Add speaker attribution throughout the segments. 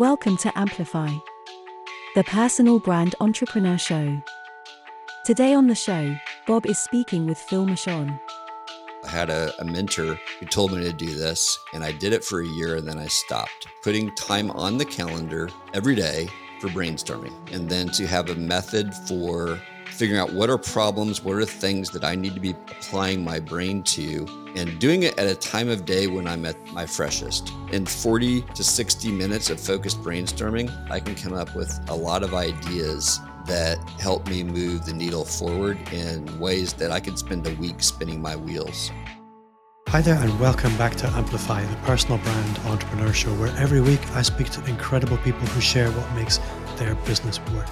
Speaker 1: Welcome to Amplify, the personal brand entrepreneur show. Today on the show, Bob is speaking with Phil Mershon.
Speaker 2: I had a, a, mentor who told me to do this, and I did it for a year and then I stopped. Putting time on the calendar every day for brainstorming, and then to have a method for figuring out what are problems, what are things that I need to be applying my brain to, and doing it at a time of day when I'm at my freshest. In 40 to 60 minutes of focused brainstorming, I can come up with a lot of ideas that help me move the needle forward in ways that I could spend a week spinning my wheels.
Speaker 3: Hi there, and welcome back to Amplify, the personal brand entrepreneur show, where every week I speak to incredible people who share what makes their business work.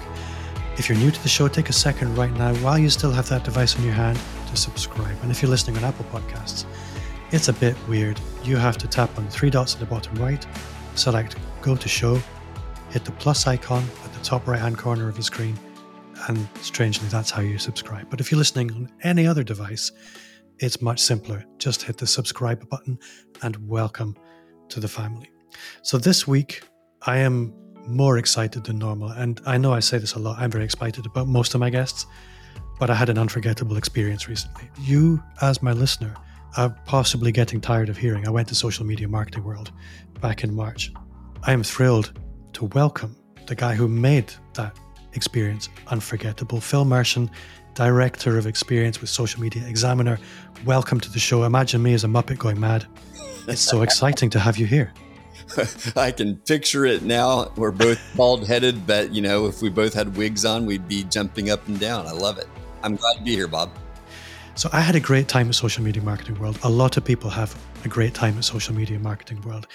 Speaker 3: If you're new to the show, take a second right now while you still have that device in your hand to subscribe. And if you're listening on Apple Podcasts, it's a bit weird. You have to tap on the three dots at the bottom right, select Go to Show, hit the plus icon at the top right hand corner of the screen, and strangely, that's how you subscribe. But if you're listening on any other device, it's much simpler. Just hit the subscribe button and welcome to the family. So this week, I am more excited than normal. And I know I say this a lot, I'm very excited about most of my guests, but I had an unforgettable experience recently. You, as my listener, are possibly getting tired of hearing I went to social media marketing world back in March. I am thrilled to welcome the guy who made that experience unforgettable, Phil Mershon, Director of Experience with Social Media Examiner. Welcome to the show. Imagine me as a Muppet going mad. It's so exciting to have you here.
Speaker 2: I can picture it now. We're both bald headed, but you know, if we both had wigs on, we'd be jumping up and down. I love it. I'm glad to be here, Bob.
Speaker 3: So I had a great time at Social Media Marketing World. A lot of people have a great time at Social Media Marketing World.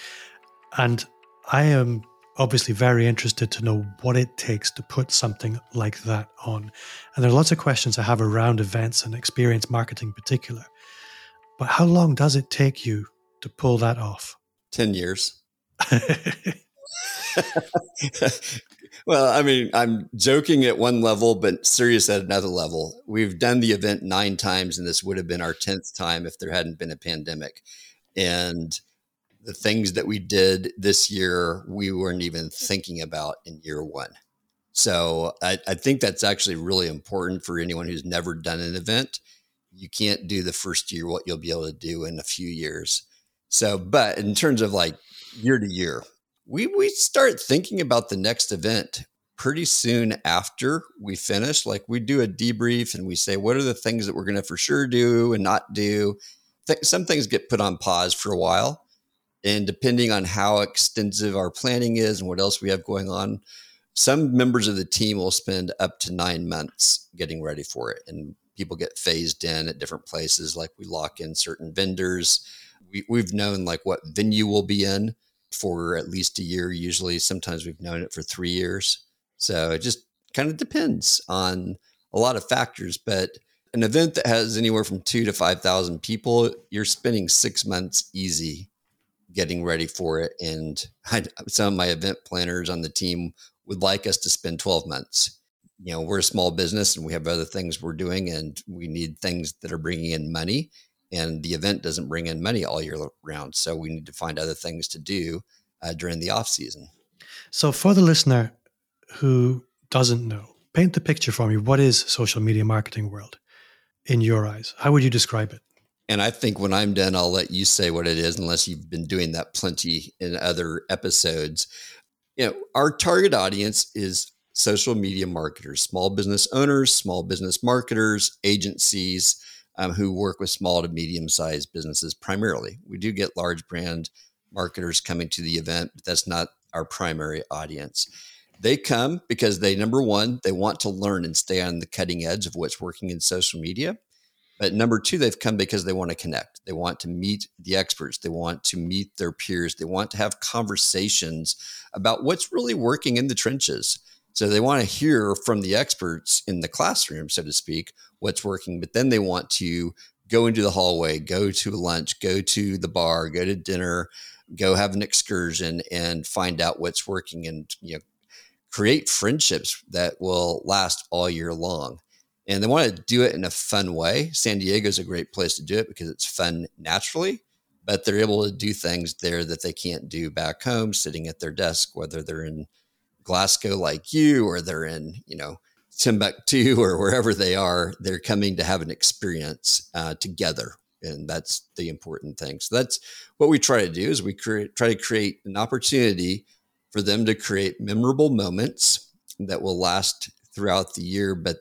Speaker 3: And I am obviously very interested to know what it takes to put something like that on. And there are lots of questions I have around events and experience marketing in particular. But how long does it take you to pull that off?
Speaker 2: 10 years. well, I mean, I'm joking at one level, but serious at another level. We've done the event nine times, and this would have been our 10th time if there hadn't been a pandemic. And the things that we did this year, we weren't even thinking about in year one. So I, I think that's actually really important for anyone who's never done an event. You can't do the first year what you'll be able to do in a few years. So, but in terms of like year to year. We we start thinking about the next event pretty soon after we finish. Like we do a debrief and we say what are the things that we're going to for sure do and not do. Th- some things get put on pause for a while, and depending on how extensive our planning is and what else we have going on, some members of the team will spend up to nine months getting ready for it, and people get phased in at different places. Like we lock in certain vendors. We, we've known like what venue we'll be in for at least a year. Usually, sometimes we've known it for three years. So it just kind of depends on a lot of factors. But an event that has anywhere from two to 5,000 people, you're spending six months easy getting ready for it. And I, some of my event planners on the team would like us to spend 12 months. You know, we're a small business and we have other things we're doing, and we need things that are bringing in money and the event doesn't bring in money all year round. So we need to find other things to do uh, during the off season.
Speaker 3: So for the listener who doesn't know, paint the picture for me. What is social media marketing world in your eyes? How would you describe it?
Speaker 2: And I think when I'm done, I'll let you say what it is, unless you've been doing that plenty in other episodes. You know, our target audience is social media marketers, small business owners, small business marketers, agencies, um, who work with small to medium sized businesses primarily. We do get large brand marketers coming to the event, but that's not our primary audience. They come because they, number one, they want to learn and stay on the cutting edge of what's working in social media. But number two, they've come because they want to connect. They want to meet the experts. They want to meet their peers. They want to have conversations about what's really working in the trenches. So they want to hear from the experts in the classroom, so to speak, what's working, but then they want to go into the hallway, go to lunch, go to the bar, go to dinner, go have an excursion and find out what's working and you know create friendships that will last all year long. And they want to do it in a fun way. San Diego is a great place to do it because it's fun naturally, but they're able to do things there that they can't do back home, sitting at their desk, whether they're in Glasgow like you or they're in, you know, Timbuktu or wherever they are. They're coming to have an experience uh, together, and that's the important thing. So that's what we try to do is we create, try to create an opportunity for them to create memorable moments that will last throughout the year, but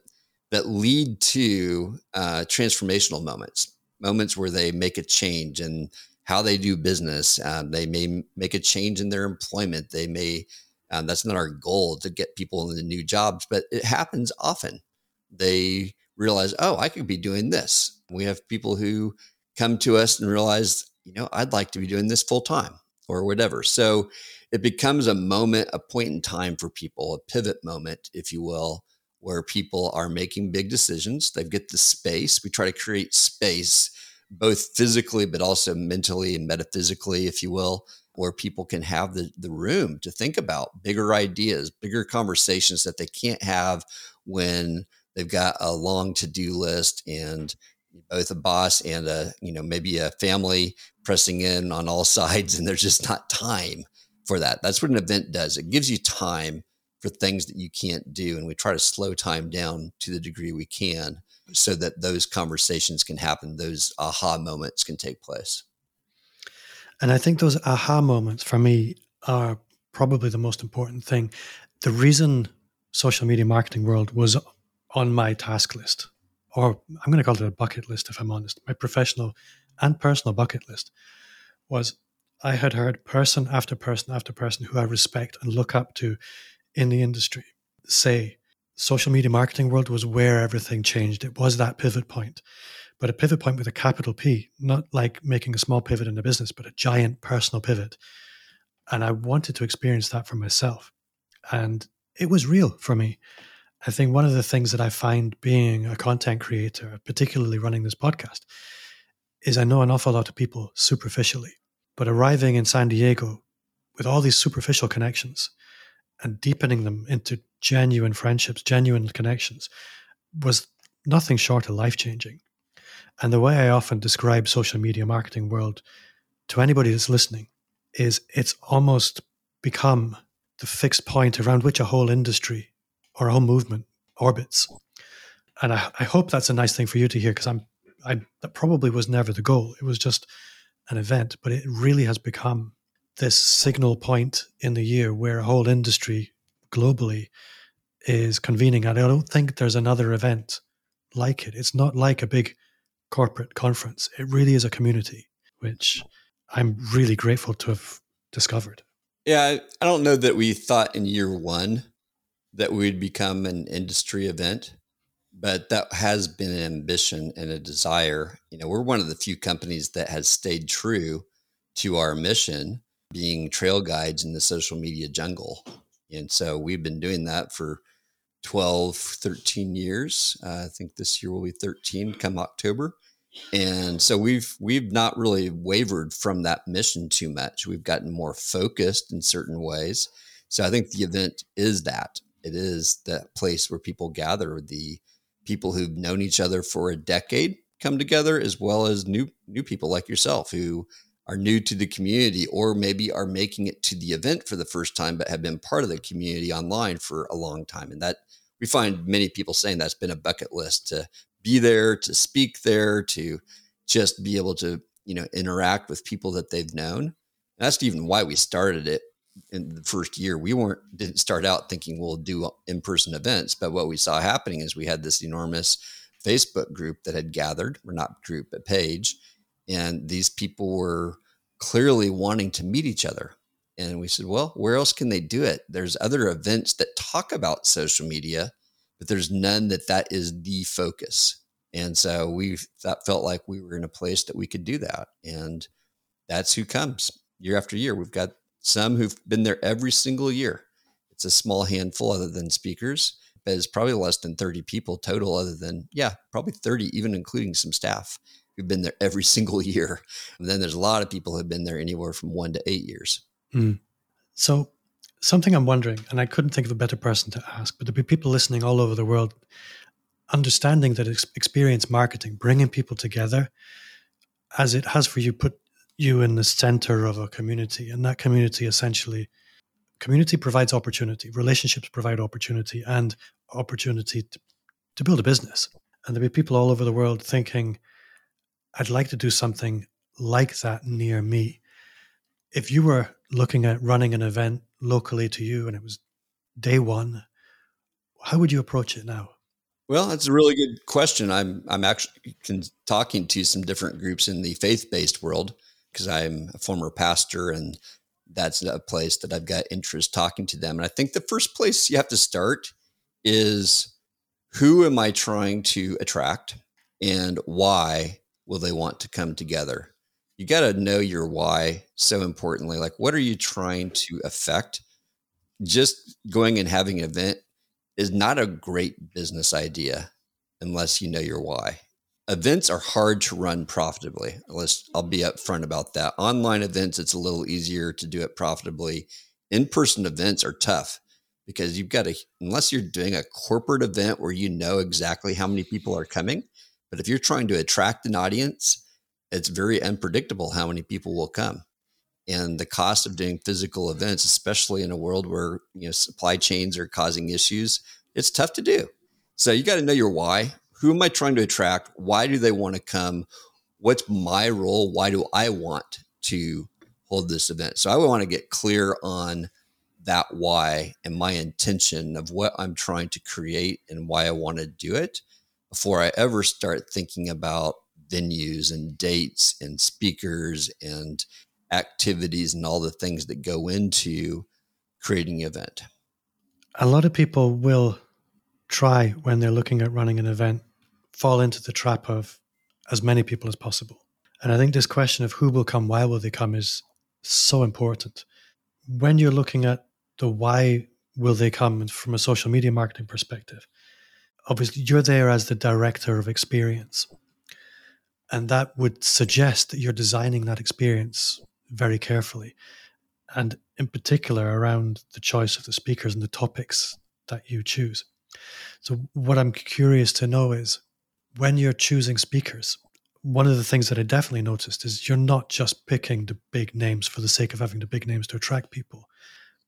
Speaker 2: that lead to uh, transformational moments, moments where they make a change in how they do business. Um, they may make a change in their employment. They may, um, that's not our goal to get people into new jobs, but it happens often. They realize, oh, I could be doing this. We have people who come to us and realize, you know, I'd like to be doing this full time or whatever. So it becomes a moment, a point in time for people, a pivot moment, if you will, where people are making big decisions. They get the space. We try to create space, both physically, but also mentally and metaphysically, if you will, where people can have the, the room to think about bigger ideas, bigger conversations that they can't have when they've got a long to-do list and both a boss and a you know maybe a family pressing in on all sides and there's just not time for that that's what an event does it gives you time for things that you can't do. And we try to slow time down to the degree we can so that those conversations can happen, those aha moments can take place.
Speaker 3: And I think those aha moments for me are probably the most important thing. The reason social media marketing world was on my task list, or I'm going to call it a bucket list if I'm honest, my professional and personal bucket list was I had heard person after person after person who I respect and look up to in the industry say social media marketing world was where everything changed. It was that pivot point, but a pivot point with a capital P, not like making a small pivot in a business, but a giant personal pivot. And I wanted to experience that for myself. And it was real for me. I think one of the things that I find being a content creator, particularly running this podcast, is I know an awful lot of people superficially, but arriving in San Diego with all these superficial connections and deepening them into genuine friendships, genuine connections was nothing short of life changing. And the way I often describe social media marketing world to anybody that's listening is it's almost become the fixed point around which a whole industry or a whole movement orbits. And I, I hope that's a nice thing for you to hear because I'm I that probably was never the goal. It was just an event, but it really has become this signal point in the year where a whole industry globally is convening. And I don't think there's another event like it. It's not like a big corporate conference. It really is a community, which I'm really grateful to have discovered.
Speaker 2: Yeah, I don't know that we thought in year one that we'd become an industry event, but that has been an ambition and a desire. You know, we're one of the few companies that has stayed true to our mission being trail guides in the social media jungle. And so we've been doing that for 12, 13 years. Uh, I think this year will be 13 come October. And so we've we've not really wavered from that mission too much. We've gotten more focused in certain ways. So I think the event is that. It is that place where people gather, the people who've known each other for a decade come together as well as new new people like yourself who are new to the community or maybe are making it to the event for the first time but have been part of the community online for a long time. And that we find many people saying that's been a bucket list to be there to speak there to just be able to you know interact with people that they've known. And that's even why we started it in the first year. We weren't didn't start out thinking we'll do in-person events but what we saw happening is we had this enormous facebook group that had gathered or not group but page and these people were clearly wanting to meet each other. And we said, well, where else can they do it? There's other events that talk about social media, but there's none that that is the focus. And so we that felt like we were in a place that we could do that. And that's who comes year after year. We've got some who've been there every single year. It's a small handful other than speakers, but it's probably less than 30 people total, other than, yeah, probably 30, even including some staff who've been there every single year. And then there's a lot of people who've been there anywhere from one to eight years.
Speaker 3: Mm. So, something I'm wondering, and I couldn't think of a better person to ask, but there'll be people listening all over the world understanding that experience marketing, bringing people together, as it has for you, put you in the center of a community, and that community essentially community provides opportunity, relationships provide opportunity, and opportunity to, to build a business. And there'll be people all over the world thinking, I'd like to do something like that near me. If you were looking at running an event locally to you and it was day one, how would you approach it now?
Speaker 2: Well, that's a really good question. I'm I'm actually talking to some different groups in the faith-based world because I'm a former pastor and that's a place that I've got interest talking to them. And I think the first place you have to start is who am I trying to attract and why will they want to come together? You got to know your why so importantly. Like, what are you trying to affect? Just going and having an event is not a great business idea unless you know your why. Events are hard to run profitably. Let's, I'll be upfront about that. Online events, it's a little easier to do it profitably. In person events are tough because you've got to, unless you're doing a corporate event where you know exactly how many people are coming. But if you're trying to attract an audience, it's very unpredictable how many people will come and the cost of doing physical events, especially in a world where you know supply chains are causing issues, it's tough to do. So you got to know your why. Who am I trying to attract? Why do they want to come? What's my role? Why do I want to hold this event? So I want to get clear on that why and my intention of what I'm trying to create and why I want to do it before I ever start thinking about venues and dates and speakers and activities and all the things that go into creating an event.
Speaker 3: A lot of people will try when they're looking at running an event fall into the trap of as many people as possible. And I think this question of who will come, why will they come is so important. When you're looking at the why will they come from a social media marketing perspective, obviously you're there as the director of experience. And that would suggest that you're designing that experience very carefully. And in particular, around the choice of the speakers and the topics that you choose. So, what I'm curious to know is when you're choosing speakers, one of the things that I definitely noticed is you're not just picking the big names for the sake of having the big names to attract people,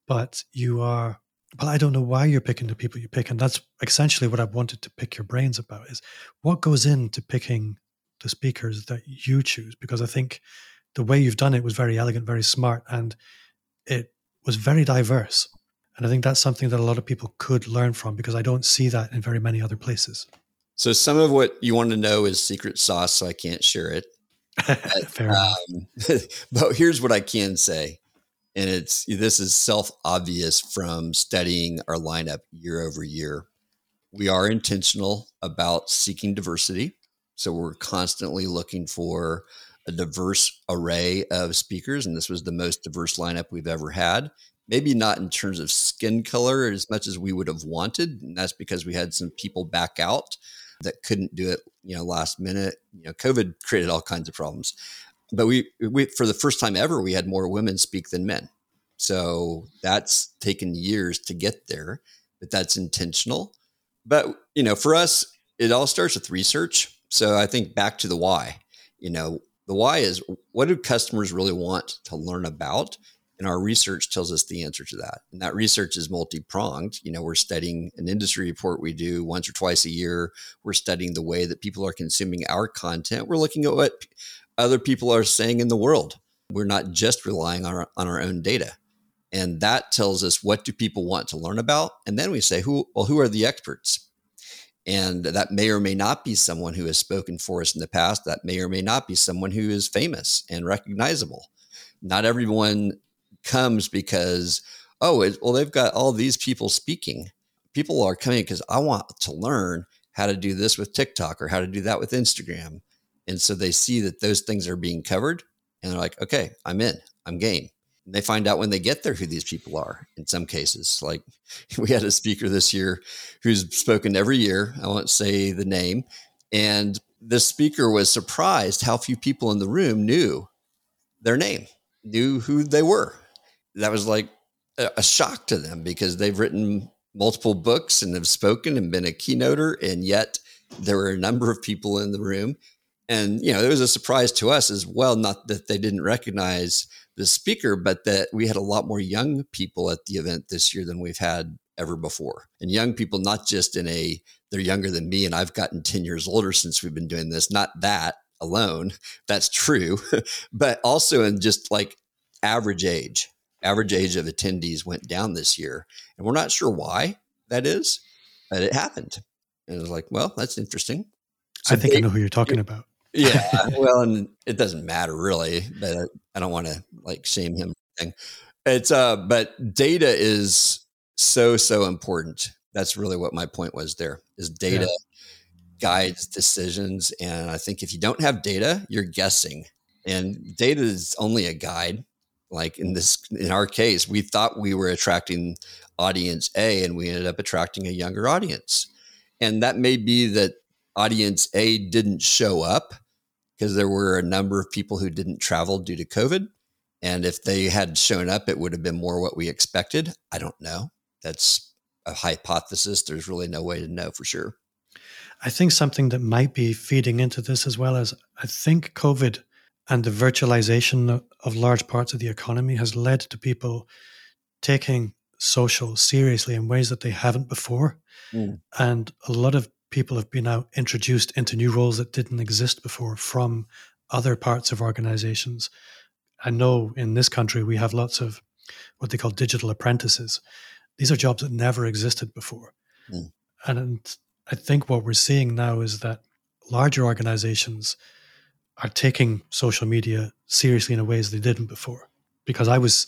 Speaker 3: but you are well, I don't know why you're picking the people you pick. And that's essentially what I wanted to pick your brains about is what goes into picking the speakers that you choose? Because I think the way you've done it was very elegant, very smart, and it was very diverse. And I think that's something that a lot of people could learn from because I don't see that in very many other places.
Speaker 2: So some of what you want to know is secret sauce, so I can't share it.
Speaker 3: Fair um,
Speaker 2: but here's what I can say, and it's this is self obvious from studying our lineup year over year. We are intentional about seeking diversity, so we're constantly looking for a diverse array of speakers, and this was the most diverse lineup we've ever had. Maybe not in terms of skin color as much as we would have wanted, and that's because we had some people back out that couldn't do it, you know, last minute. You know, COVID created all kinds of problems, but we, we for the first time ever, we had more women speak than men. So that's taken years to get there, but that's intentional. But you know, for us, it all starts with research. So I think back to the why. You know, the why is what do customers really want to learn about? And our research tells us the answer to that. And that research is multi pronged. You know, we're studying an industry report we do once or twice a year. We're studying the way that people are consuming our content. We're looking at what other people are saying in the world. We're not just relying on our, on our own data. And that tells us what do people want to learn about? And then we say, who, well, who are the experts? And that may or may not be someone who has spoken for us in the past. That may or may not be someone who is famous and recognizable. Not everyone comes because, oh, it, well, they've got all these people speaking. People are coming because I want to learn how to do this with TikTok or how to do that with Instagram. And so they see that those things are being covered and they're like, okay, I'm in, I'm game. And they find out when they get there who these people are in some cases. Like we had a speaker this year who's spoken every year. I won't say the name. And the speaker was surprised how few people in the room knew their name knew who they were that was like a shock to them because they've written multiple books and have spoken and been a keynoter and yet there were a number of people in the room And, you know, it was a surprise to us as well, not that they didn't recognize the speaker, but that we had a lot more young people at the event this year than we've had ever before. And young people, not just in a, they're younger than me and I've gotten 10 years older since we've been doing this, not that alone. That's true, but also in just like average age. Average age of attendees went down this year. And we're not sure why that is, but it happened. And it was like, well, that's interesting.
Speaker 3: So I think they, I know who you're talking about.
Speaker 2: yeah. Well, and it doesn't matter really, but I don't want to like shame him. It's uh, but data is so so important. That's really what my point was. There is data yeah. guides decisions, and I think if you don't have data, you're guessing. And data is only a guide. Like in this, in our case, we thought we were attracting audience A, and we ended up attracting a younger audience. And that may be that audience A didn't show up because there were a number of people who didn't travel due to COVID. And if they had shown up, it would have been more what we expected. I don't know. That's a hypothesis. There's really no way to know for sure.
Speaker 3: I think something that might be feeding into this as well as I think COVID and the virtualization of large parts of the economy has led to people taking social seriously in ways that they haven't before. Mm. And a lot of people have been now introduced into new roles that didn't exist before from other parts of organizations. I know in this country we have lots of what they call digital apprentices. These are jobs that never existed before. Mm. And I think what we're seeing now is that larger organizations are taking social media seriously in a ways they didn't before. Because I was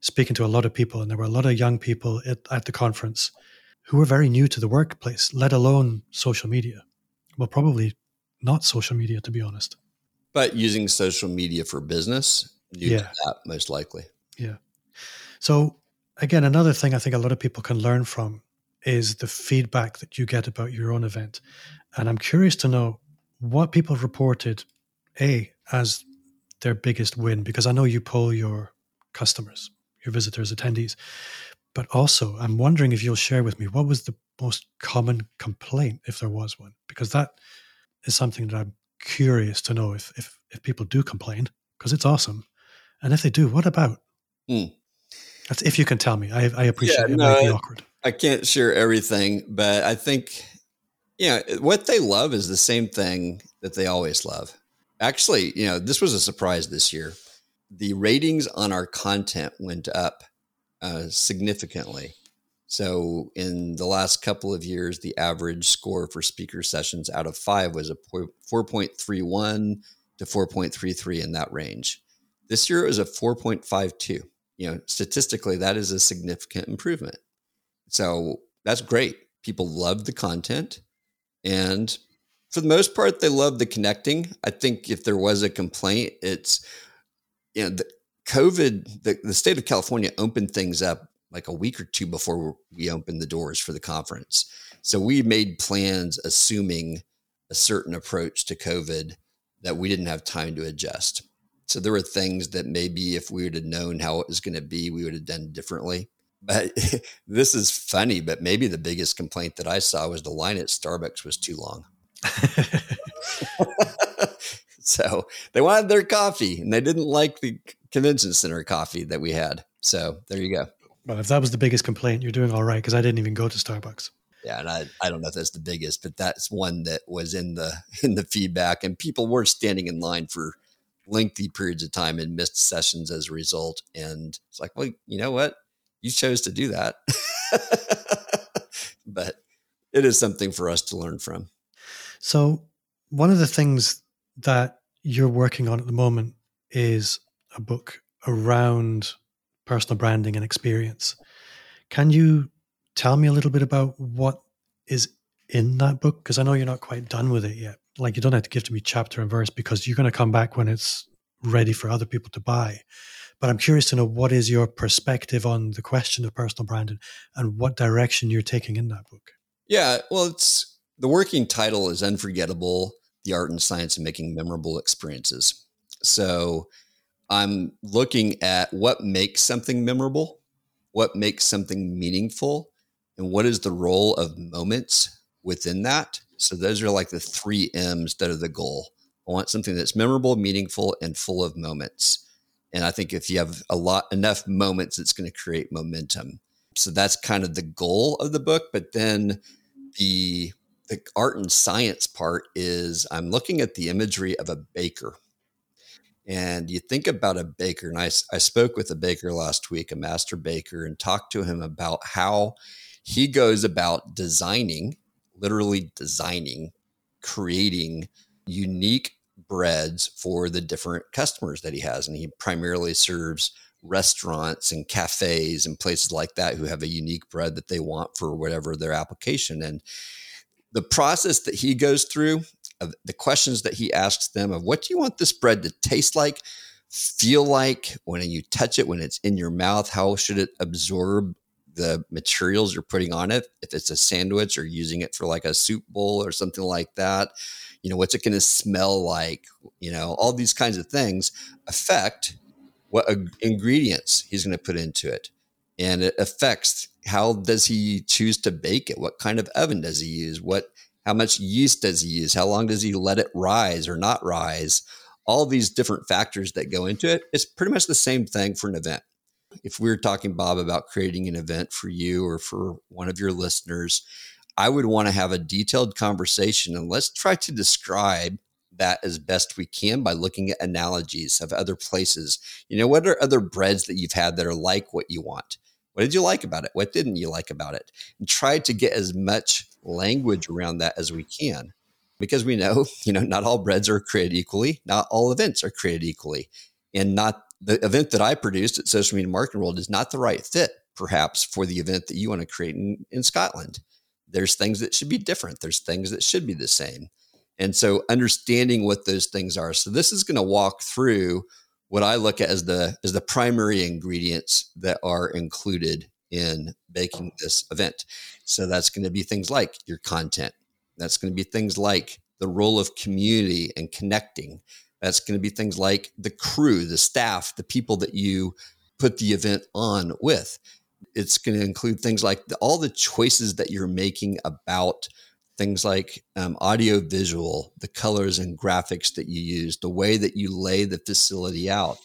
Speaker 3: speaking to a lot of people, and there were a lot of young people at, at the conference who were very new to the workplace, let alone social media. Well, probably not social media, to be honest.
Speaker 2: But using social media for business, yeah, that most likely.
Speaker 3: Yeah. So again, another thing I think a lot of people can learn from is the feedback that you get about your own event, and I'm curious to know what people reported a as their biggest win because I know you poll your customers, your visitors, attendees. But also, I'm wondering if you'll share with me what was the most common complaint, if there was one, because that is something that I'm curious to know if if, if people do complain, because it's awesome, and if they do, what about? Mm. That's if you can tell me. I, I appreciate yeah, it. No, it might be awkward.
Speaker 2: I can't share everything, but I think, you know, what they love is the same thing that they always love. Actually, you know, this was a surprise this year. The ratings on our content went up uh, significantly. So, in the last couple of years, the average score for speaker sessions out of five was a 4.31 to 4.33 in that range. This year it was a 4.52. You know, statistically, that is a significant improvement. So, that's great. People love the content. And for the most part, they love the connecting. I think if there was a complaint, it's, you know, the, COVID, the, the state of California opened things up like a week or two before we opened the doors for the conference. So we made plans assuming a certain approach to COVID that we didn't have time to adjust. So there were things that maybe if we would have known how it was going to be, we would have done differently. But this is funny, but maybe the biggest complaint that I saw was the line at Starbucks was too long. so they wanted their coffee and they didn't like the convention center coffee that we had. So there you go.
Speaker 3: Well, if that was the biggest complaint, you're doing all right because I didn't even go to Starbucks.
Speaker 2: Yeah, and I, I don't know if that's the biggest, but that's one that was in the in the feedback, and people were standing in line for lengthy periods of time and missed sessions as a result. And it's like, well, you know what? You chose to do that, but it is something for us to learn from.
Speaker 3: So, one of the things that you're working on at the moment is a book around personal branding and experience. Can you tell me a little bit about what is in that book? Because I know you're not quite done with it yet. Like you don't have to give to me chapter and verse because you're going to come back when it's ready for other people to buy. But I'm curious to know what is your perspective on the question of personal branding and what direction you're taking in that book.
Speaker 2: Yeah, well, it's the working title is Unforgettable: The Art and Science of Making Memorable Experiences. So I'm looking at what makes something memorable, what makes something meaningful, and what is the role of moments within that. So those are like the three M's that are the goal I want something that's memorable, meaningful, and full of moments. And I think if you have a lot enough moments, it's going to create momentum. So that's kind of the goal of the book. But then the the art and science part is I'm looking at the imagery of a baker. And you think about a baker, and I, I spoke with a baker last week, a master baker, and talked to him about how he goes about designing, literally designing, creating unique breads for the different customers that he has. And he primarily serves restaurants and cafes and places like that who have a unique bread that they want for whatever their application. And the process that he goes through, of the questions that he asks them of what do you want this bread to taste like, feel like when you touch it, when it's in your mouth, how should it absorb the materials you're putting on it? If it's a sandwich or using it for like a soup bowl or something like that, you know, what's it going to smell like? You know, all these kinds of things affect what ingredients he's going to put into it. And it affects how does he choose to bake it? What kind of oven does he use? What how much yeast does he use? How long does he let it rise or not rise? All these different factors that go into it. It's pretty much the same thing for an event. If we were talking, Bob, about creating an event for you or for one of your listeners, I would want to have a detailed conversation and let's try to describe that as best we can by looking at analogies of other places. You know, what are other breads that you've had that are like what you want? What did you like about it? What didn't you like about it? And try to get as much language around that as we can. Because we know, you know, not all breads are created equally, not all events are created equally. And not the event that I produced at Social Media Marketing World is not the right fit, perhaps, for the event that you want to create in, in Scotland. There's things that should be different. There's things that should be the same. And so understanding what those things are. So this is going to walk through what I look at as the as the primary ingredients that are included in baking this event. So that's going to be things like your content. That's going to be things like the role of community and connecting. That's going to be things like the crew, the staff, the people that you put the event on with. It's going to include things like the, all the choices that you're making about things like um, audio visual, the colors and graphics that you use, the way that you lay the facility out,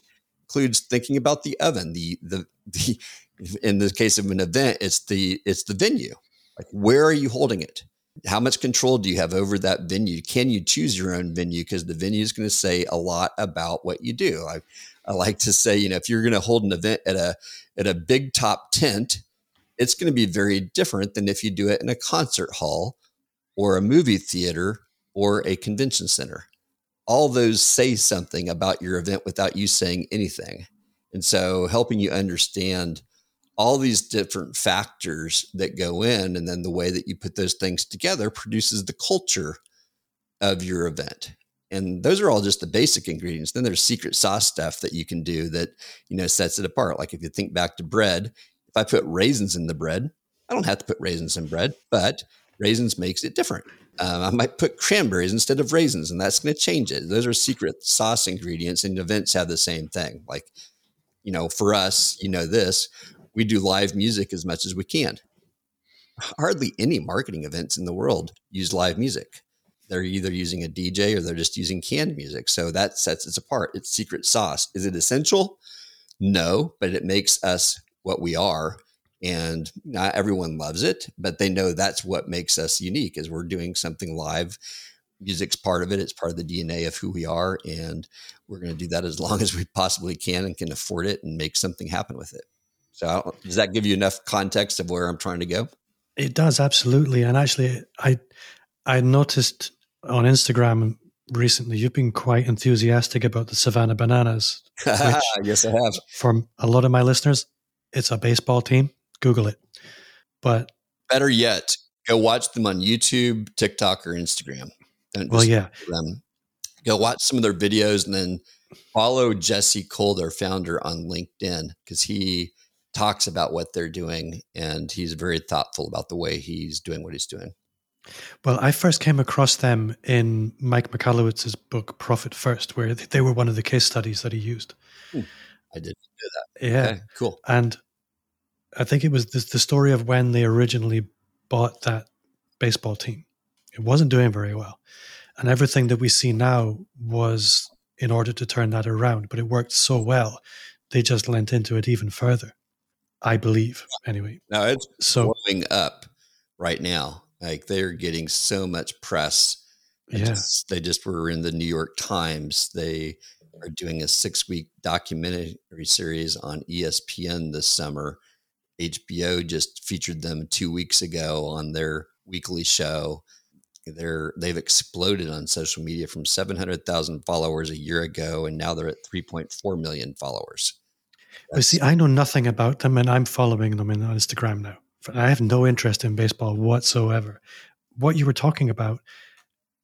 Speaker 2: includes thinking about the oven, the the the in the case of an event, it's the it's the venue. Like where are you holding it? How much control do you have over that venue? Can you choose your own venue? Because the venue is going to say a lot about what you do. I, I like to say, you know, if you're going to hold an event at a at a big top tent, it's going to be very different than if you do it in a concert hall or a movie theater or a convention center. All those say something about your event without you saying anything. And so helping you understand all these different factors that go in and then the way that you put those things together produces the culture of your event and those are all just the basic ingredients then there's secret sauce stuff that you can do that you know sets it apart like if you think back to bread if i put raisins in the bread i don't have to put raisins in bread but raisins makes it different. Um, I might put cranberries instead of raisins, and that's going to change it. Those are secret sauce ingredients, and events have the same thing. Like, you know, for us, you know, this we do live music as much as we can. Hardly any marketing events in the world use live music. They're either using a DJ or they're just using canned music. So that sets us apart. It's secret sauce. Is it essential? No, but it makes us what we are and not everyone loves it but they know that's what makes us unique is we're doing something live. Music's part of it. It's part of the dna of who we are and we're going to do that as long as we possibly can and can afford it and make something happen with it. So does that give you enough context of where i'm trying to go?
Speaker 3: It does absolutely and actually i i noticed on instagram recently you've been quite enthusiastic about the savannah bananas
Speaker 2: yes i have.
Speaker 3: for a lot of my listeners it's a baseball team Google it. But
Speaker 2: better yet, go watch them on YouTube, TikTok, or Instagram.
Speaker 3: well, yeah.
Speaker 2: Them. Go watch some of their videos and then follow Jesse Cole, their founder, on LinkedIn because he talks about what they're doing and he's very thoughtful about the way he's doing what he's doing.
Speaker 3: Well, I first came across them in Mike Michalowicz's book Profit First, where they were one of the case studies that he used.
Speaker 2: Hmm. I did do that.
Speaker 3: Yeah, okay,
Speaker 2: cool.
Speaker 3: And I think it was the, the story of when they originally bought that baseball team. It wasn't doing very well. And everything that we see now was in order to turn that around, but it worked so well, they just lent into it even further. I believe, anyway.
Speaker 2: No, it's so blowing up right now. Like they're getting so much press.
Speaker 3: Yeah.
Speaker 2: Just, they just were in the New York Times. They are doing a six week documentary series on ESPN this summer. HBO just featured them two weeks ago on their weekly show. They're they've exploded on social media from 700,000 followers a year ago and now they're at 3.4 million followers.
Speaker 3: But see, I know nothing about them and I'm following them on Instagram now. I have no interest in baseball whatsoever. What you were talking about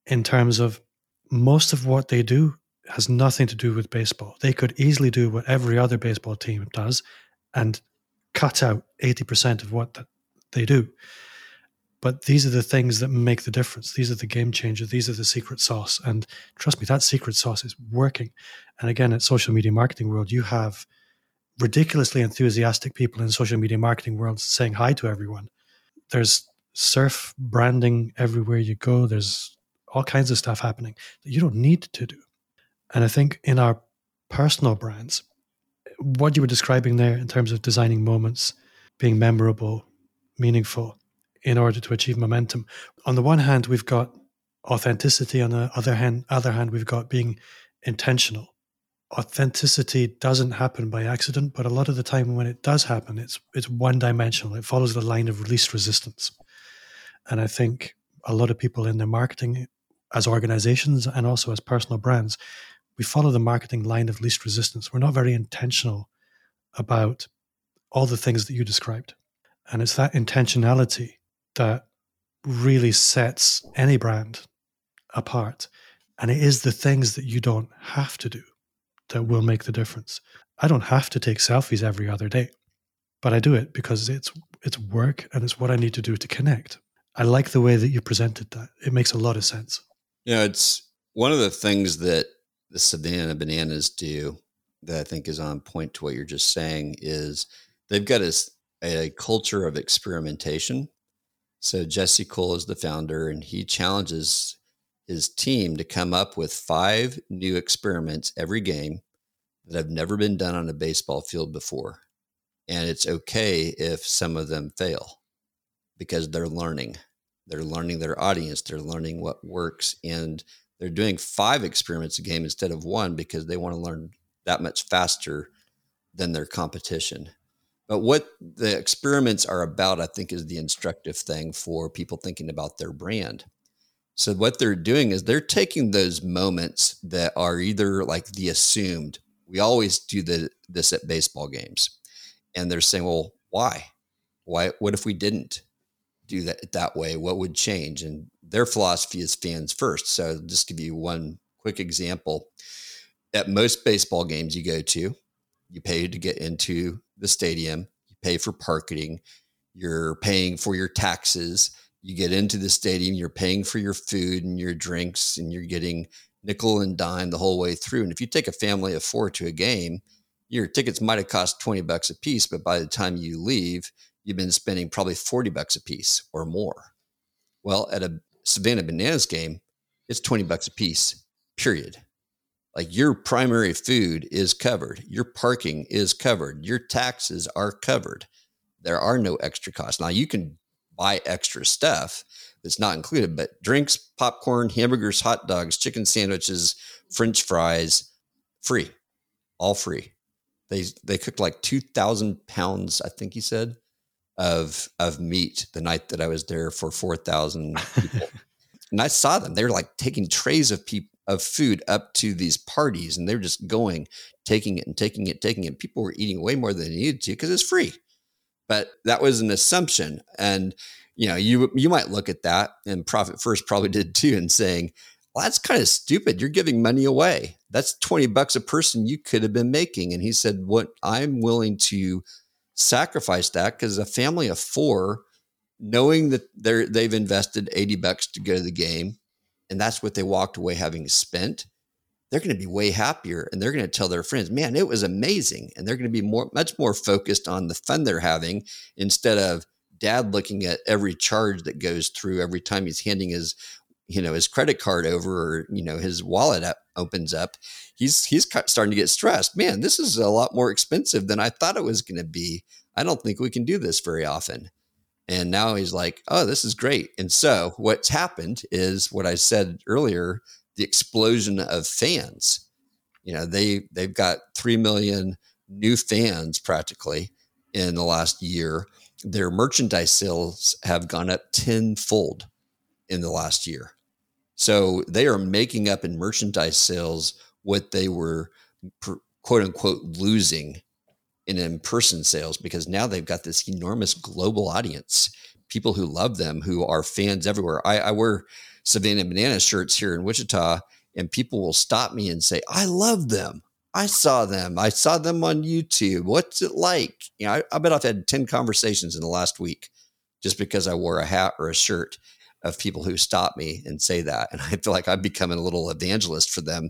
Speaker 3: in terms of most of what they do has nothing to do with baseball. They could easily do what every other baseball team does and cut out 80% of what they do. But these are the things that make the difference. These are the game changers. These are the secret sauce. And trust me, that secret sauce is working. And again, at social media marketing world, you have ridiculously enthusiastic people in social media marketing world saying hi to everyone. There's surf branding everywhere you go. There's all kinds of stuff happening that you don't need to do. And I think in our personal brands, what you were describing there in terms of designing moments, being memorable, meaningful, in order to achieve momentum. On the one hand, we've got authenticity. On the other hand, other hand, we've got being intentional. Authenticity doesn't happen by accident, but a lot of the time when it does happen, it's it's one dimensional. It follows the line of least resistance. And I think a lot of people in their marketing as organizations and also as personal brands, we follow the marketing line of least resistance. We're not very intentional about all the things that you described. And it's that intentionality that really sets any brand apart. And it is the things that you don't have to do that will make the difference. I don't have to take selfies every other day, but I do it because it's it's work and it's what I need to do to connect. I like the way that you presented that. It makes a lot of sense.
Speaker 2: Yeah, it's one of the things that the Savannah Bananas do that I think is on point to what you're just saying is they've got a, a culture of experimentation so Jesse Cole is the founder, and he challenges his team to come up with five new experiments every game that have never been done on a baseball field before. And it's okay if some of them fail because they're learning. They're learning their audience, they're learning what works, and they're doing five experiments a game instead of one because they want to learn that much faster than their competition. But what the experiments are about, I think, is the instructive thing for people thinking about their brand. So, what they're doing is they're taking those moments that are either like the assumed, we always do the, this at baseball games. And they're saying, well, why? Why? What if we didn't do that that way? What would change? And their philosophy is fans first. So, just give you one quick example. At most baseball games you go to, you pay to get into the stadium, you pay for parking, you're paying for your taxes. You get into the stadium, you're paying for your food and your drinks, and you're getting nickel and dime the whole way through. And if you take a family of four to a game, your tickets might have cost 20 bucks a piece, but by the time you leave, you've been spending probably 40 bucks a piece or more. Well, at a Savannah Bananas game, it's 20 bucks a piece, period. Like your primary food is covered, your parking is covered, your taxes are covered. There are no extra costs. Now you can buy extra stuff that's not included, but drinks, popcorn, hamburgers, hot dogs, chicken sandwiches, french fries, free, all free. They they cooked like two thousand pounds, I think he said, of of meat the night that I was there for four thousand people. and I saw them. They were like taking trays of people of food up to these parties and they're just going, taking it and taking it, taking it. People were eating way more than they needed to because it's free. But that was an assumption. And you know, you you might look at that and Profit First probably did too, and saying, well, that's kind of stupid. You're giving money away. That's 20 bucks a person you could have been making. And he said, What I'm willing to sacrifice that because a family of four, knowing that they're they've invested 80 bucks to go to the game, and that's what they walked away having spent, they're going to be way happier and they're going to tell their friends, man, it was amazing. And they're going to be more, much more focused on the fun they're having instead of dad looking at every charge that goes through every time he's handing his you know his credit card over or you know his wallet up, opens up he's he's starting to get stressed. Man this is a lot more expensive than i thought it was going to be. I don't think we can do this very often. And now he's like oh this is great. And so what's happened is what i said earlier the explosion of fans. You know they they've got 3 million new fans practically in the last year. Their merchandise sales have gone up tenfold in the last year so they are making up in merchandise sales what they were quote unquote losing in in person sales because now they've got this enormous global audience, people who love them, who are fans everywhere. I, I wear Savannah Banana shirts here in Wichita, and people will stop me and say, I love them. I saw them. I saw them on YouTube. What's it like? You know, I, I bet I've had 10 conversations in the last week just because I wore a hat or a shirt of people who stop me and say that. And I feel like I'm becoming a little evangelist for them.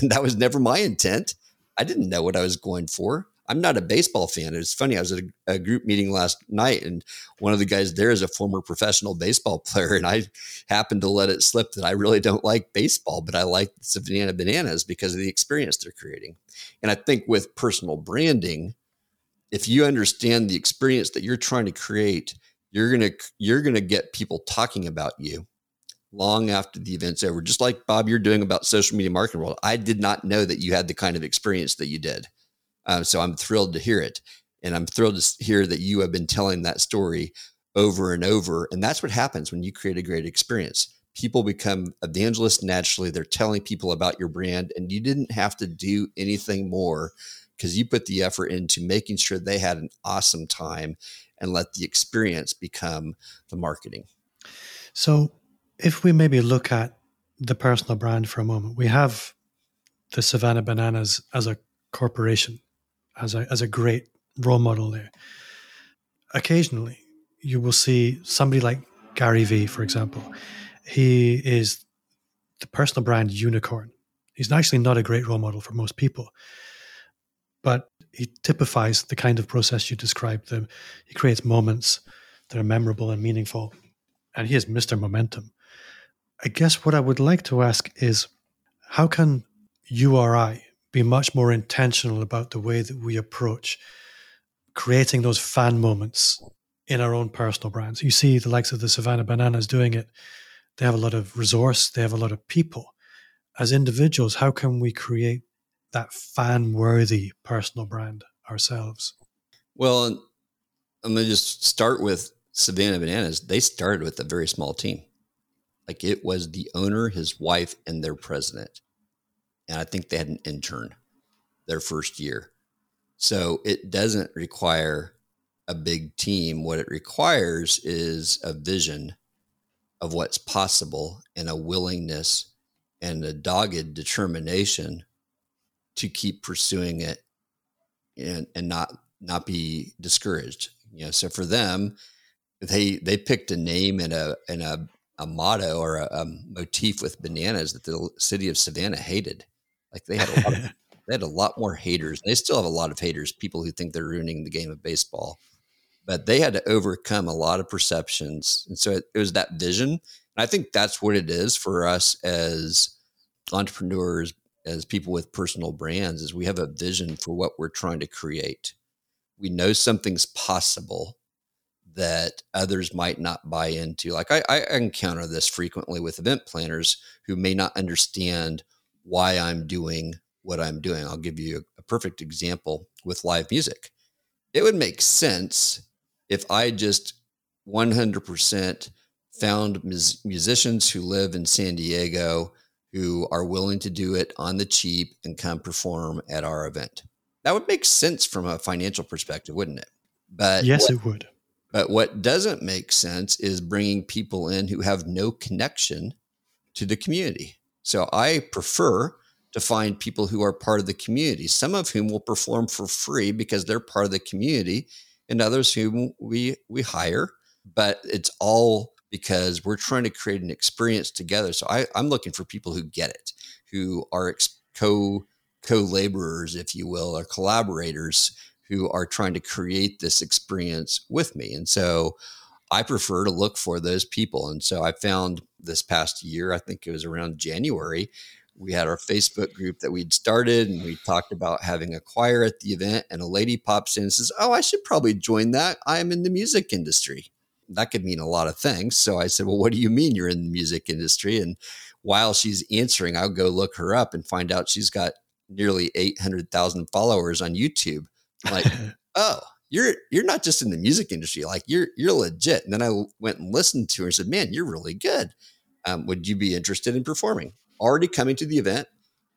Speaker 2: And that was never my intent. I didn't know what I was going for. I'm not a baseball fan. It's funny. I was at a, a, group meeting last night, and one of the guys there is a former professional baseball player, and I happened to let it slip that I really don't like baseball, but I like Savannah Bananas because of the experience they're creating. And I think with personal branding, if you understand the experience that you're trying to create, you're gonna you're gonna get people talking about you long after the event's over. Just like Bob, you're doing about social media marketing world. I did not know that you had the kind of experience that you did. Uh, so I'm thrilled to hear it, and I'm thrilled to hear that you have been telling that story over and over. And that's what happens when you create a great experience. People become evangelists naturally. They're telling people about your brand, and you didn't have to do anything more because you put the effort into making sure they had an awesome time and let the experience become the marketing.
Speaker 3: So, if we maybe look at the personal brand for a moment, we have the Savannah Bananas as a corporation, as a, as a great role model there. Occasionally, you will see somebody like Gary Vee, for example. He is the personal brand unicorn. He's actually not a great role model for most people, but he typifies the kind of process you described. The, he creates moments that are memorable and meaningful, and he is Mr. Momentum. I guess what I would like to ask is how can you or I be much more intentional about the way that we approach creating those fan moments in our own personal brands? You see the likes of the Savannah Bananas doing it. They have a lot of resource, they have a lot of people. As individuals, how can we create that fan worthy personal brand ourselves?
Speaker 2: Well, I'm going to just start with Savannah Bananas. They started with a very small team. Like it was the owner, his wife, and their president. And I think they had an intern their first year. So it doesn't require a big team. What it requires is a vision of what's possible and a willingness and a dogged determination to keep pursuing it and and not not be discouraged. You know, so for them, they they picked a name and a and a, a motto or a, a motif with bananas that the city of Savannah hated. Like they had a lot of, they had a lot more haters. They still have a lot of haters, people who think they're ruining the game of baseball. But they had to overcome a lot of perceptions. And so it, it was that vision. And I think that's what it is for us as entrepreneurs, as people with personal brands is we have a vision for what we're trying to create. We know something's possible that others might not buy into. Like I, I encounter this frequently with event planners who may not understand why I'm doing what I'm doing. I'll give you a, a perfect example with live music. It would make sense if I just 100% found mus- musicians who live in San Diego who are willing to do it on the cheap and come perform at our event. That would make sense from a financial perspective, wouldn't it?
Speaker 3: But yes, what, it would.
Speaker 2: But what doesn't make sense is bringing people in who have no connection to the community. So I prefer to find people who are part of the community, some of whom will perform for free because they're part of the community, and others whom we we hire. But it's all because we're trying to create an experience together. So I, am looking for people who get it, who are ex- co co laborers, if you will, or collaborators who are trying to create this experience with me. And so I prefer to look for those people. And so I found this past year. I think it was around January. We had our Facebook group that we'd started and we talked about having a choir at the event. And a lady pops in and says, Oh, I should probably join that. I'm in the music industry. That could mean a lot of things. So I said, Well, what do you mean you're in the music industry? And while she's answering, I'll go look her up and find out she's got nearly 800,000 followers on YouTube. I'm like, oh, you're you're not just in the music industry, like you're you're legit. And then I went and listened to her and said, man, you're really good. Um, would you be interested in performing? Already coming to the event?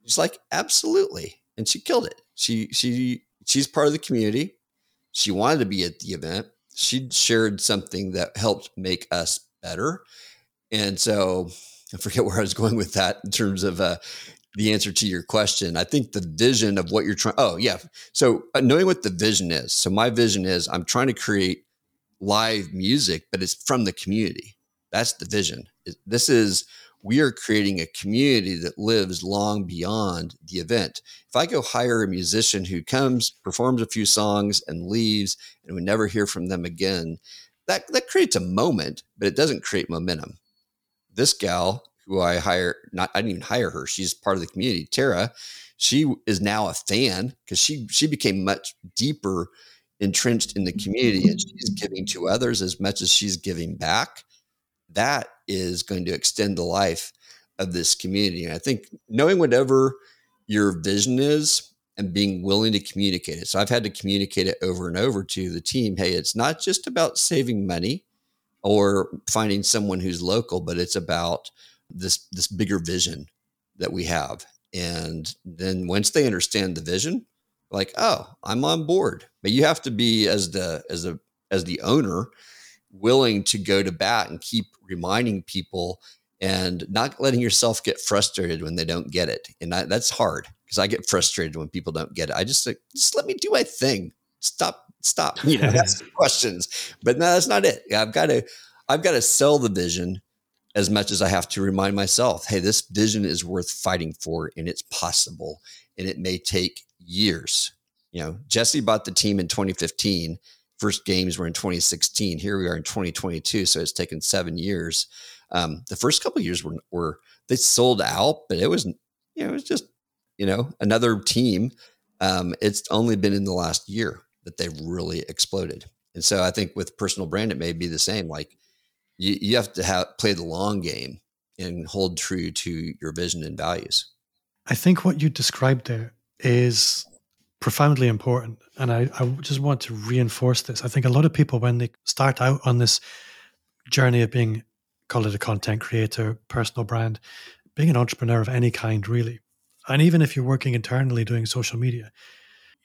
Speaker 2: She's like, absolutely, and she killed it. She she she's part of the community. She wanted to be at the event. She shared something that helped make us better, and so I forget where I was going with that in terms of uh, the answer to your question. I think the vision of what you're trying. Oh, yeah. So uh, knowing what the vision is. So my vision is I'm trying to create live music, but it's from the community. That's the vision. This is we are creating a community that lives long beyond the event. If I go hire a musician who comes, performs a few songs, and leaves, and we never hear from them again, that that creates a moment, but it doesn't create momentum this gal who I hire, not I didn't even hire her. She's part of the community. Tara, she is now a fan because she she became much deeper entrenched in the community and she's giving to others as much as she's giving back. That is going to extend the life of this community. And I think knowing whatever your vision is and being willing to communicate it. So I've had to communicate it over and over to the team. Hey, it's not just about saving money or finding someone who's local, but it's about this this bigger vision that we have. And then once they understand the vision, like, oh, I'm on board. But you have to be as the as a as the owner willing to go to bat and keep reminding people and not letting yourself get frustrated when they don't get it. And I, that's hard because I get frustrated when people don't get it. I just like, just let me do my thing. Stop stop, you know, ask questions. But no, that's not it. I've got to, I've got to sell the vision as much as I have to remind myself, hey, this vision is worth fighting for and it's possible and it may take years. You know, Jesse bought the team in 2015. First games were in 2016. Here we are in 2022. So it's taken seven years. Um, the first couple years were, were they sold out, but it was, you know, it was just, you know, another team. Um, it's only been in the last year that they've really exploded. And so I think with personal brand, it may be the same. Like you, you have to have play the long game and hold true to your vision and values.
Speaker 3: I think what you described there is profoundly important. And I, I just want to reinforce this. I think a lot of people, when they start out on this journey of being, call it a content creator, personal brand, being an entrepreneur of any kind, really, and even if you're working internally doing social media,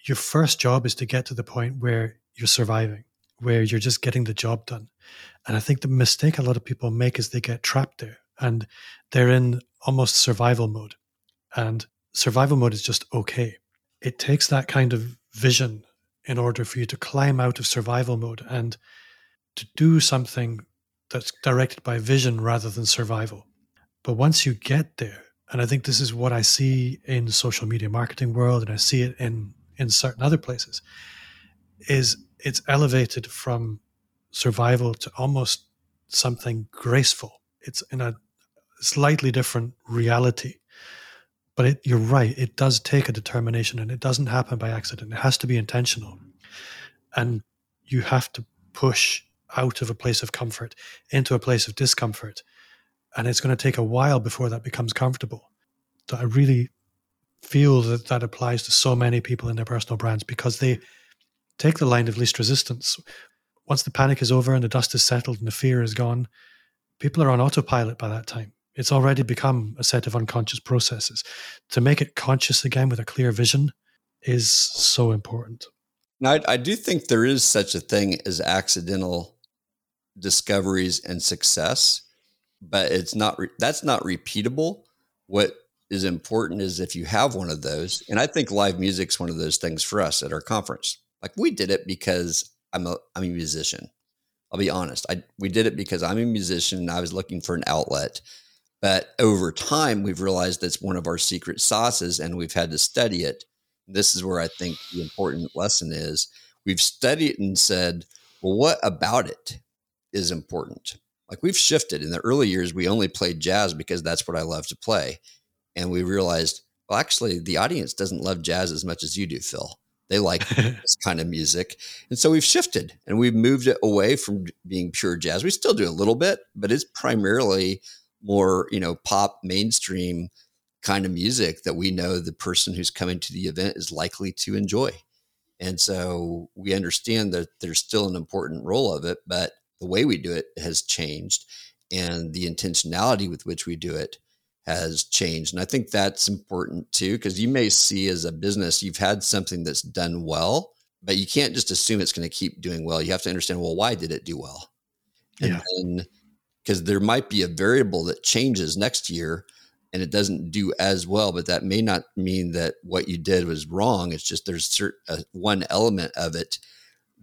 Speaker 3: your first job is to get to the point where you're surviving, where you're just getting the job done. And I think the mistake a lot of people make is they get trapped there and they're in almost survival mode. And survival mode is just okay. It takes that kind of vision in order for you to climb out of survival mode and to do something that's directed by vision rather than survival. But once you get there, and I think this is what I see in social media marketing world, and I see it in in certain other places is it's elevated from survival to almost something graceful. It's in a slightly different reality. But it, you're right, it does take a determination and it doesn't happen by accident. It has to be intentional. And you have to push out of a place of comfort into a place of discomfort. And it's going to take a while before that becomes comfortable. So I really feel that that applies to so many people in their personal brands because they take the line of least resistance. Once the panic is over and the dust is settled and the fear is gone, people are on autopilot by that time. It's already become a set of unconscious processes. To make it conscious again with a clear vision is so important.
Speaker 2: Now, I, I do think there is such a thing as accidental discoveries and success, but it's not re- that's not repeatable. What is important is if you have one of those, and I think live music's one of those things for us at our conference. Like we did it because I'm a I'm a musician. I'll be honest. I we did it because I'm a musician and I was looking for an outlet. But over time, we've realized that's one of our secret sauces, and we've had to study it. This is where I think the important lesson is. We've studied and said, well, what about it is important? Like we've shifted. In the early years, we only played jazz because that's what I love to play. And we realized, well, actually, the audience doesn't love jazz as much as you do, Phil. They like this kind of music. And so we've shifted and we've moved it away from being pure jazz. We still do a little bit, but it's primarily more, you know, pop mainstream kind of music that we know the person who's coming to the event is likely to enjoy. And so we understand that there's still an important role of it, but the way we do it has changed and the intentionality with which we do it has changed. And I think that's important too, because you may see as a business, you've had something that's done well, but you can't just assume it's going to keep doing well. You have to understand, well, why did it do well? And yeah. Because there might be a variable that changes next year and it doesn't do as well, but that may not mean that what you did was wrong. It's just there's certain, uh, one element of it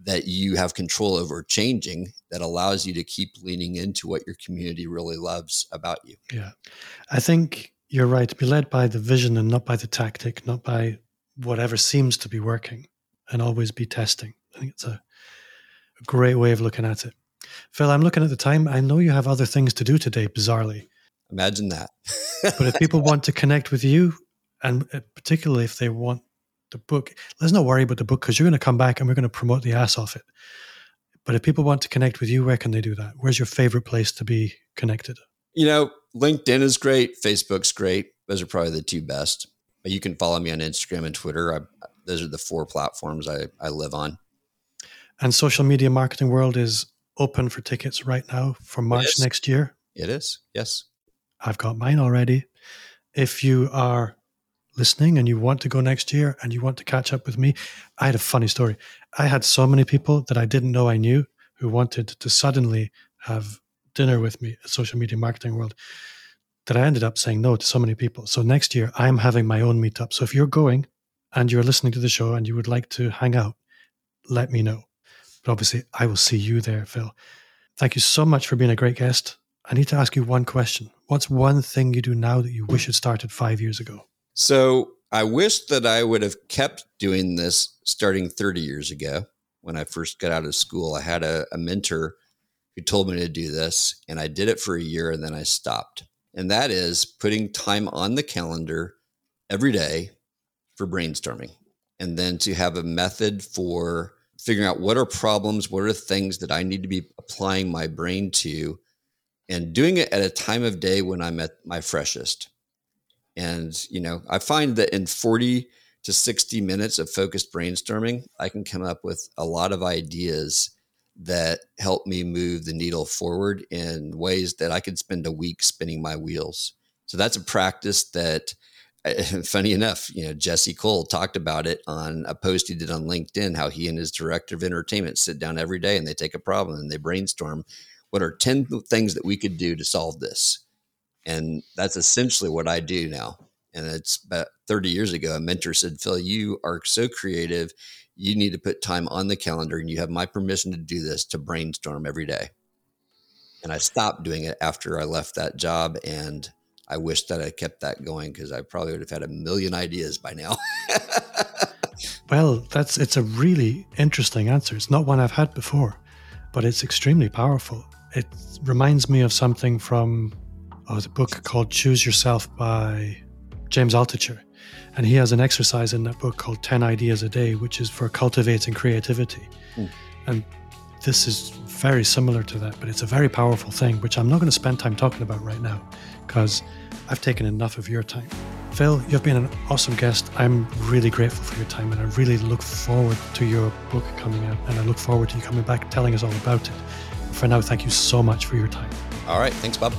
Speaker 2: that you have control over changing that allows you to keep leaning into what your community really loves about you.
Speaker 3: Yeah. I think you're right. Be led by the vision and not by the tactic, not by whatever seems to be working, and always be testing. I think it's a, a great way of looking at it. Phil, I'm looking at the time. I know you have other things to do today, bizarrely.
Speaker 2: Imagine that.
Speaker 3: but if people want to connect with you, and uh, particularly if they want the book, let's not worry about the book because you're going to come back and we're going to promote the ass off it. But if people want to connect with you, where can they do that? Where's your favorite place to be connected?
Speaker 2: You know, LinkedIn is great. Facebook's great. Those are probably the two best. You can follow me on Instagram and Twitter. I, those are the four platforms I, I live on.
Speaker 3: And social media marketing world is open for tickets right now for March next year.
Speaker 2: It is. Yes.
Speaker 3: I've got mine already. If you are listening and you want to go next year and you want to catch up with me, I had a funny story. I had so many people that I didn't know I knew who wanted to suddenly have dinner with me at Social Media Marketing World that I ended up saying no to so many people. So next year, I'm having my own meetup. So if you're going and you're listening to the show and you would like to hang out, let me know. But obviously, I will see you there, Phil. Thank you so much for being a great guest. I need to ask you one question. What's one thing you do now that you wish had started five years ago?
Speaker 2: So I wish that I would have kept doing this starting 30 years ago when I first got out of school. I had a, a mentor who told me to do this, and I did it for a year and then I stopped. And that is putting time on the calendar every day for brainstorming, and then to have a method for figuring out what are problems, what are things that I need to be applying my brain to, and doing it at a time of day when I'm at my freshest. And, you know, I find that in 40 to 60 minutes of focused brainstorming, I can come up with a lot of ideas that help me move the needle forward in ways that I could spend a week spinning my wheels. So that's a practice that, funny enough, you know, Jesse Cole talked about it on a post he did on LinkedIn, how he and his director of entertainment sit down every day and they take a problem and they brainstorm what are 10 things that we could do to solve this and that's essentially what I do now. And it's about 30 years ago, a mentor said, Phil, you are so creative. You need to put time on the calendar and you have my permission to do this to brainstorm every day. And I stopped doing it after I left that job. And I wish that I kept that going because I probably would have had a million ideas by now.
Speaker 3: well, that's it's a really interesting answer. It's not one I've had before, but it's extremely powerful. It reminds me of something from uh, a book called Choose Yourself by James Altucher. And he has an exercise in that book called 10 Ideas a Day, which is for cultivating creativity. Mm. And this is very similar to that, but it's a very powerful thing, which I'm not going to spend time talking about right now because I've taken enough of your time. Phil, you've been an awesome guest. I'm really grateful for your time and I really look forward to your book coming out and I look forward to you coming back telling us all about it. For now, thank you so much for your time.
Speaker 2: All right. Thanks, Bob.